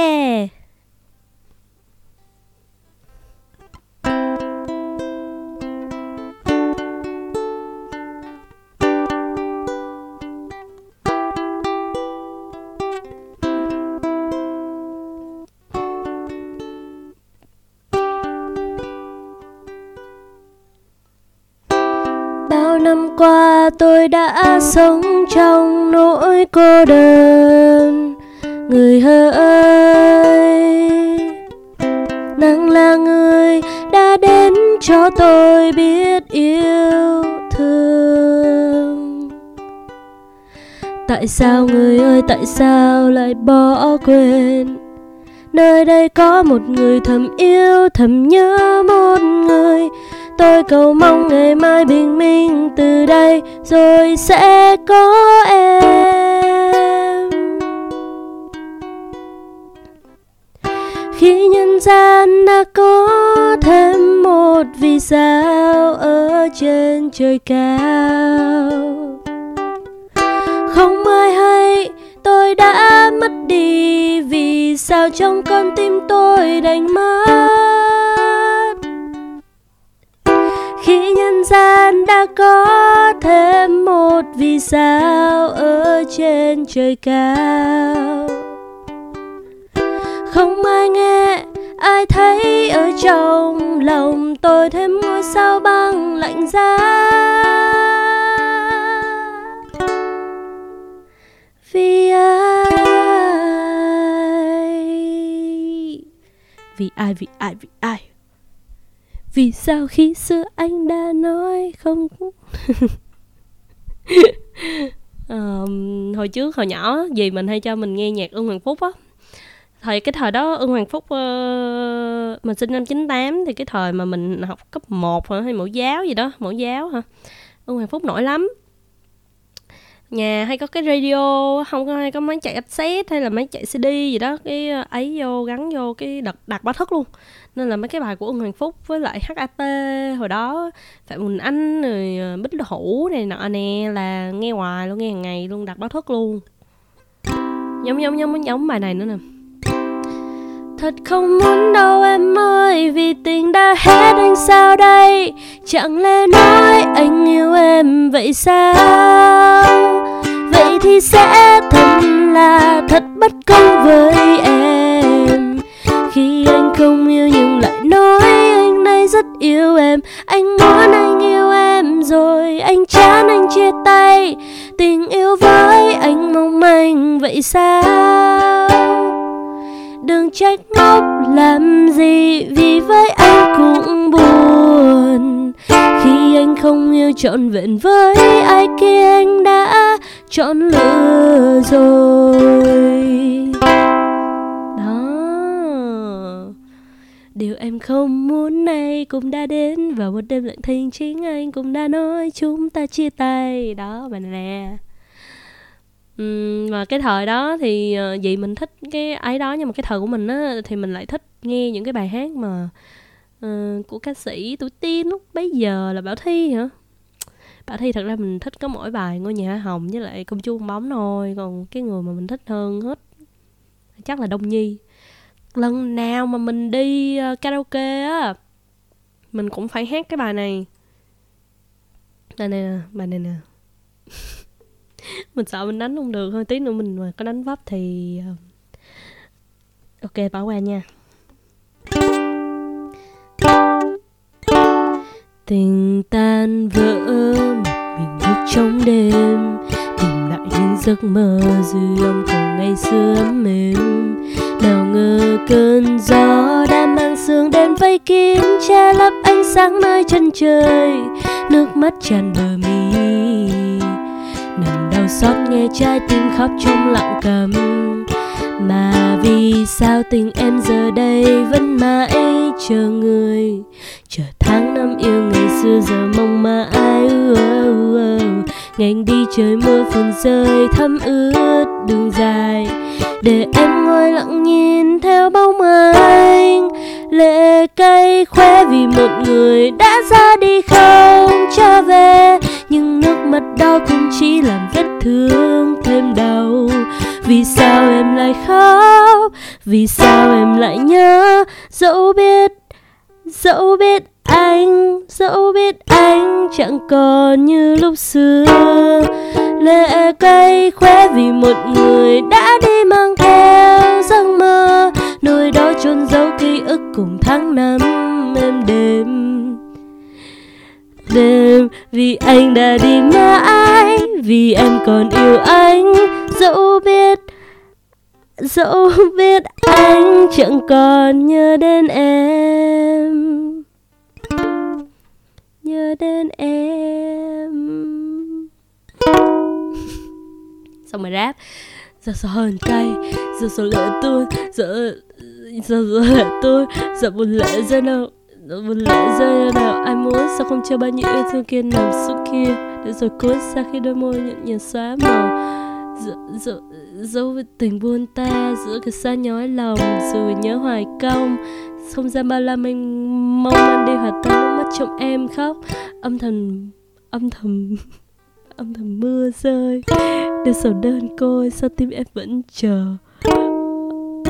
Năm qua tôi đã sống trong nỗi cô đơn. Người ơi nắng là người đã đến cho tôi biết yêu thương. Tại sao người ơi, tại sao lại bỏ quên? Nơi đây có một người thầm yêu, thầm nhớ một người tôi cầu mong ngày mai bình minh từ đây, rồi sẽ có em. Khi nhân gian đã có thêm một vì sao ở trên trời cao. Không ai hay, tôi đã mất đi vì sao trong con tim tôi đành mất khi nhân gian đã có thêm một vì sao ở trên trời cao. Không ai nghe, ai thấy ở trong lòng tôi thêm ngôi sao băng lạnh giá. Vì ai? Vì ai vì ai vì ai? Vì sao khi xưa anh đã nói không? [laughs] Um, hồi trước hồi nhỏ gì mình hay cho mình nghe nhạc ưng hoàng phúc á. Thời cái thời đó ưng hoàng phúc uh, mình sinh năm 98 thì cái thời mà mình học cấp 1 hả? Hay mẫu giáo gì đó mẫu giáo hả? Ưng hoàng phúc nổi lắm nhà hay có cái radio, không có hay có máy chạy cassette hay là máy chạy cd gì đó, cái ờ, ấy vô, gắn vô cái đặt đặt báo thức luôn. Nên là mấy cái bài của Ưng Hoàng Phúc với lại HAT hồi đó, Phạm Quỳnh Anh rồi ờ, Bích Hữu này nọ nè, là nghe hoài luôn, nghe hàng ngày luôn, đặt báo thức luôn. Giống giống giống giống bài này nữa nè. Thật không muốn đâu em ơi, Vì tình đã hết anh sao đây? Chẳng lẽ nói anh yêu em vậy sao? Vậy thì sẽ thật là thật bất công với em. Khi anh không yêu nhưng lại nói anh nay rất yêu em. Anh muốn anh yêu em rồi Anh chán anh chia tay. Tình yêu với anh mong manh vậy sao? Đừng trách móc làm gì vì với anh cũng buồn. Khi anh không yêu trọn vẹn với ai kia, anh đã chọn lựa rồi. Đó. Điều em không muốn này cũng đã đến, và một đêm lặng thinh chính anh cũng đã nói, chúng ta chia tay. Đó, bạn nè và cái thời đó thì ờ, vậy mình thích cái ấy đó nhưng mà cái thời của mình á thì mình lại thích nghe những cái bài hát mà uh, của ca sĩ tuổi teen lúc bấy giờ là Bảo Thi hả? Bảo Thi thật ra mình thích có mỗi bài ngôi nhà hồng với lại công chúa bóng thôi còn cái người mà mình thích hơn hết chắc là Đông Nhi. Lần nào mà mình đi ờ, karaoke á mình cũng phải hát cái bài này. Đây nè bài này nè. [laughs] [laughs] mình sợ mình đánh không được thôi, tí nữa mình mà có đánh vấp thì ờ, ok bỏ qua nha. Tình tan vỡ một mình thức trong đêm, tìm lại những giấc mơ dư âm của ngày xưa ấm mềm. Nào ngờ cơn gió đã mang sương đến vây kín, che lấp ánh sáng nơi chân trời, nước mắt tràn bờ mi xót nghe trái tim khóc trong lặng câm mà vì sao tình em giờ đây vẫn mãi chờ người? Chờ tháng năm yêu ngày xưa giờ mong mãi. Uh, uh, uh. ngày đi trời mưa phùn rơi thấm ướt đường dài. Để em ngồi lặng nhìn theo bóng anh lệ cay khoe vì một người đã ra đi không? Trở về nhưng nước mắt sao cũng chỉ làm vết thương thêm đau? Vì sao em lại khóc? Vì sao em lại nhớ? Dẫu biết dẫu biết anh, dẫu biết anh chẳng còn như lúc xưa. Lệ cay khóe vì một người đã đi mang theo giấc mơ nơi đó chôn giấu ký ức cùng tháng năm em đêm đêm. Vì anh đã đi mãi, vì em còn yêu anh. Dẫu biết dẫu biết anh chẳng còn nhớ đến em. Nhớ đến em. Xong rồi rap. Giờ sợ hờn cay, giờ sợ lỡ tôi, giờ giờ giờ lỡ tôi, giờ buồn lệ ra đâu buồn lệ rơi nào. Ai muốn sao không cho bao nhiêu yêu thương kia nằm xuống kia? Để rồi cuối xa khi đôi môi nhận nhạt xóa màu. Dẫu dẫu tình buồn ta, giữa cái xa nhói lòng rồi nhớ hoài công. Không gian bao la mình mong anh đi hòa tan nước mắt trong em khóc. Âm thầm âm thầm [laughs] âm thầm mưa rơi. Để sầu đơn côi, sao tim em vẫn chờ?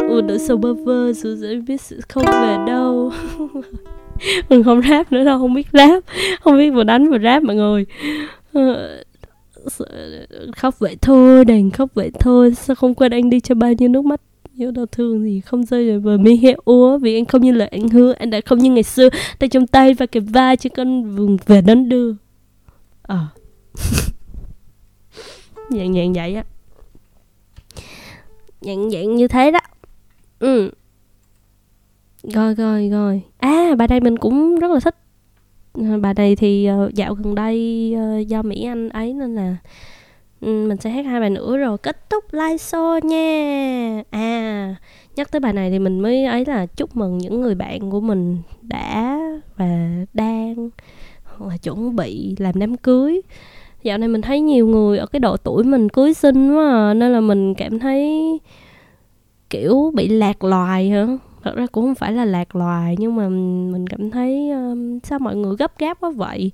Một nỗi sầu bơ vơ dù dễ biết sự không về đâu. [laughs] [laughs] mình không rap nữa đâu, không biết rap, không biết vừa đánh vừa rap mọi người. Ờ, khóc vậy thôi, đành khóc vậy thôi. Sao không quên anh đi cho bao nhiêu nước mắt nhớ đau thương gì không rơi rồi vừa mi heo úa. Vì anh không như lời anh hứa, anh đã không như ngày xưa. Tay trong tay và cái vai trên con vùng về đón đưa. Ờ. À. [laughs] dạng dạng vậy á. Dạng dạng như thế đó. Ừ rồi rồi rồi. À bài đây mình cũng rất là thích. À, bài này thì ờ, dạo gần đây ờ, do mỹ anh ấy nên là ừ, mình sẽ hát hai bài nữa rồi. Kết thúc live show nha. À nhắc tới bài này thì mình mới ấy là chúc mừng những người bạn của mình đã và đang hoặc là chuẩn bị làm đám cưới. Dạo này mình thấy nhiều người ở cái độ tuổi mình cưới sinh quá à, nên là mình cảm thấy kiểu bị lạc loài hả? Thật ra cũng không phải là lạc loài nhưng mà mình cảm thấy um, sao mọi người gấp gáp quá vậy?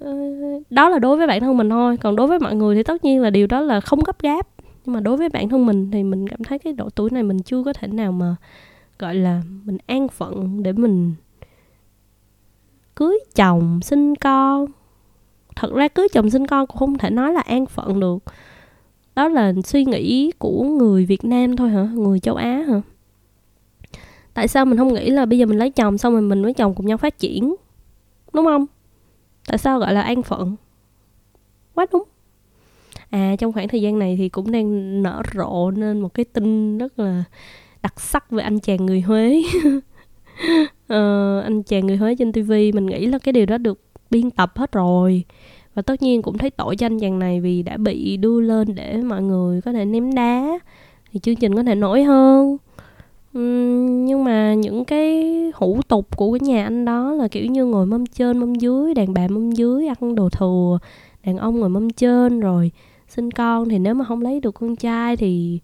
Uh, đó là đối với bản thân mình thôi. Còn đối với mọi người thì tất nhiên là điều đó là không gấp gáp. Nhưng mà đối với bản thân mình thì mình cảm thấy cái độ tuổi này mình chưa có thể nào mà gọi là mình an phận để mình cưới chồng sinh con. Thật ra cưới chồng sinh con cũng không thể nói là an phận được. Đó là suy nghĩ của người việt nam thôi hả? Người châu á hả? Tại sao mình không nghĩ là bây giờ mình lấy chồng xong rồi mình với chồng cùng nhau phát triển? Đúng không? Tại sao gọi là an phận? Quá đúng. À trong khoảng thời gian này thì cũng đang nở rộ nên một cái tin rất là đặc sắc về anh chàng người huế. [laughs] Ờ, anh chàng người huế trên tivi mình nghĩ là cái điều đó được biên tập hết rồi. Và tất nhiên cũng thấy tội cho anh chàng này vì đã bị đưa lên để mọi người có thể ném đá. Thì chương trình có thể nổi hơn nhưng mà những cái hủ tục của cái nhà anh đó là kiểu như ngồi mâm trên mâm dưới đàn bà mâm dưới ăn đồ thừa đàn ông ngồi mâm trên rồi sinh con. Thì nếu mà không lấy được con trai thì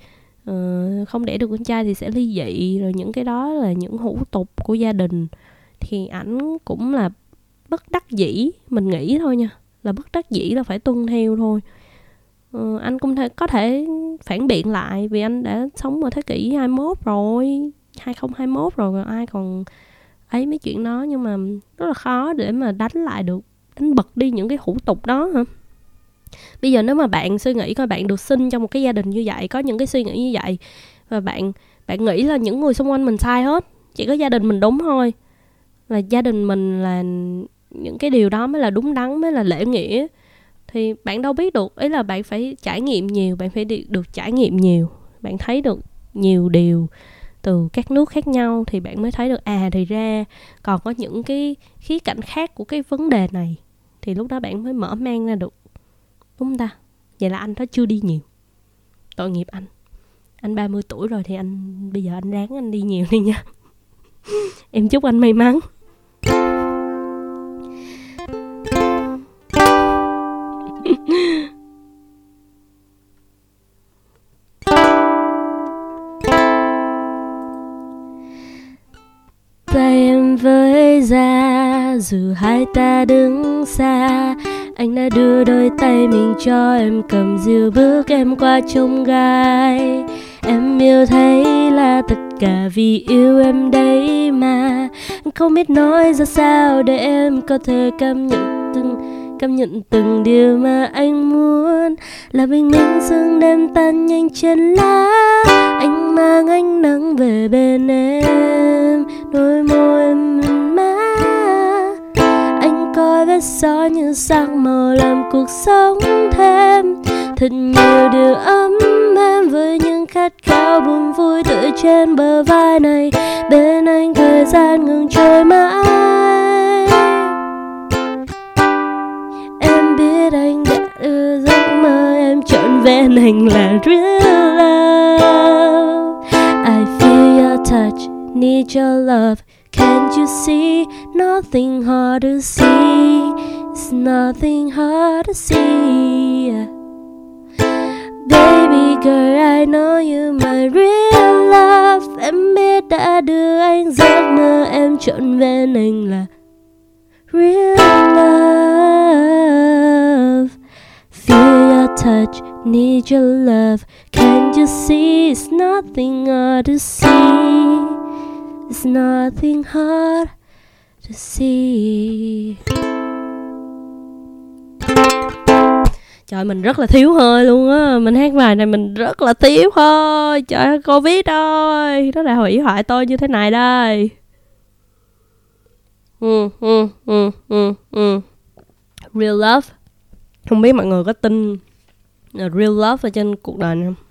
uh, không đẻ được con trai thì sẽ ly dị. Rồi những cái đó là những hủ tục của gia đình. Thì ảnh cũng là bất đắc dĩ. Mình nghĩ thôi nha là bất đắc dĩ là phải tuân theo thôi ừ, anh cũng thể có thể phản biện lại vì anh đã sống ở thế kỷ 21 rồi 2021 rồi còn ai còn ấy mấy chuyện đó. Nhưng mà rất là khó để mà đánh lại được đánh bật đi những cái hủ tục đó hả? Bây giờ nếu mà bạn suy nghĩ coi bạn được sinh trong một cái gia đình như vậy có những cái suy nghĩ như vậy và bạn bạn nghĩ là những người xung quanh mình sai hết chỉ có gia đình mình đúng thôi là gia đình mình là những cái điều đó mới là đúng đắn mới là lễ nghĩa thì bạn đâu biết được ý là bạn phải trải nghiệm nhiều bạn phải được, trải nghiệm nhiều bạn thấy được nhiều điều từ các nước khác nhau thì bạn mới thấy được à thì ra còn có những cái khía cạnh khác của cái vấn đề này. Thì lúc đó bạn mới mở mang ra được đúng không ta? Vậy là anh đó chưa đi nhiều. Tội nghiệp anh. Anh 30 tuổi rồi thì anh bây giờ anh ráng anh đi nhiều đi nha. [laughs] Em chúc anh may mắn. Ra, dù hai ta đứng xa, anh đã đưa đôi tay mình cho em, cầm dìu bước em qua trông gai. Em yêu thấy là tất cả vì yêu em đấy mà. Không biết nói ra sao để em có thể cảm nhận từng, cảm nhận từng điều mà anh muốn. Là bình minh sương đêm tan nhanh trên lá, anh mang ánh nắng về bên em. Đôi môi em vết gió như sắc màu làm cuộc sống thêm. Thật nhiều điều ấm em với những khát khao buồn vui tựa trên bờ vai này. Bên anh thời gian ngừng trôi mãi. Em biết anh đã đưa giấc mơ em trọn vẹn, anh là real love. I feel your touch, need your love. Can't you see nothing hard to see? It's nothing hard to see. Baby girl, I know you my real love. Em biết đã đưa anh giấc mơ em trọn vẹn anh là real love. Feel your touch, need your love. Can't you see it's nothing hard to see? It's nothing hard to see. Trời mình rất là thiếu hơi luôn á. Mình hát bài này mình rất là thiếu hơi. Trời ơi Covid ơi. Nó đã hủy hoại tôi như thế này đây. Ừ, ừ, ừ, ừ, ừ. Real love. Không biết mọi người có tin là Real love ở trên cuộc đời này không?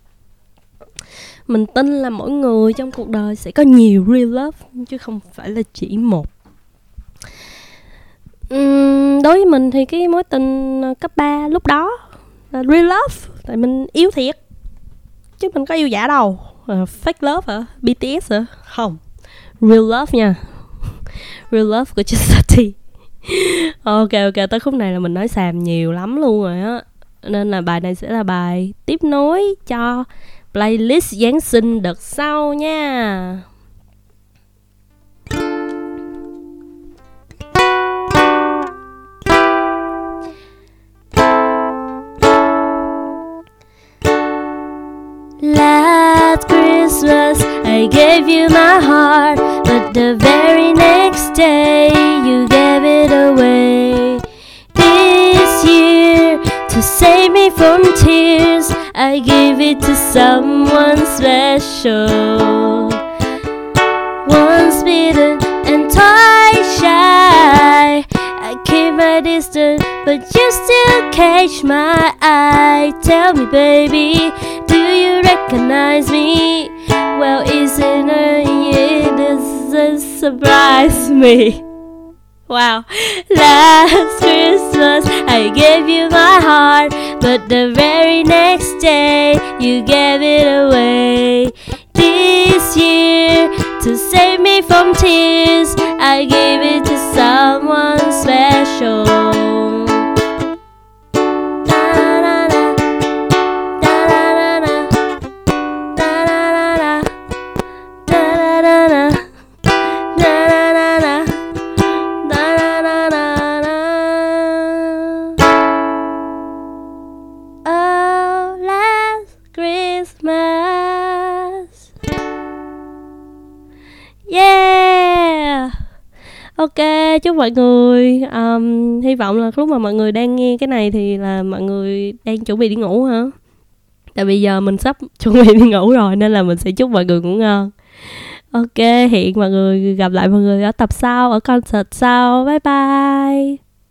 Mình tin là mỗi người trong cuộc đời sẽ có nhiều real love chứ không phải là chỉ một. Uhm, đối với mình thì cái mối tình ờ, cấp 3 lúc đó là real love tại mình yêu thiệt. Chứ mình có yêu giả đâu. À, fake love hả? Bts hả? Không. Real love nha. [laughs] Real love của Chastity. [laughs] Ok ok tới khúc này là mình nói xàm nhiều lắm luôn rồi á. Nên là bài này sẽ là bài tiếp nối cho playlist Giáng sinh đợt sau nha. Last Christmas, I gave you my heart, But the very next day you gave I give it to someone special. Once bitten and twice shy. I keep my distance, but you still catch my eye. Tell me, baby, do you recognize me? Well, isn't it? It doesn't surprise me. Wow. Last Christmas I gave you my heart, but the very next day you gave it away. This year, to save me from tears, I gave it to someone special. Ok chúc mọi người um, hy vọng là lúc mà mọi người đang nghe cái này thì là mọi người đang chuẩn bị đi ngủ hả? Tại bây giờ mình sắp [laughs] chuẩn bị đi ngủ rồi nên là mình sẽ chúc mọi người ngủ ngon. Ok hiện mọi người gặp lại mọi người ở tập sau ở concert sau. Bye bye.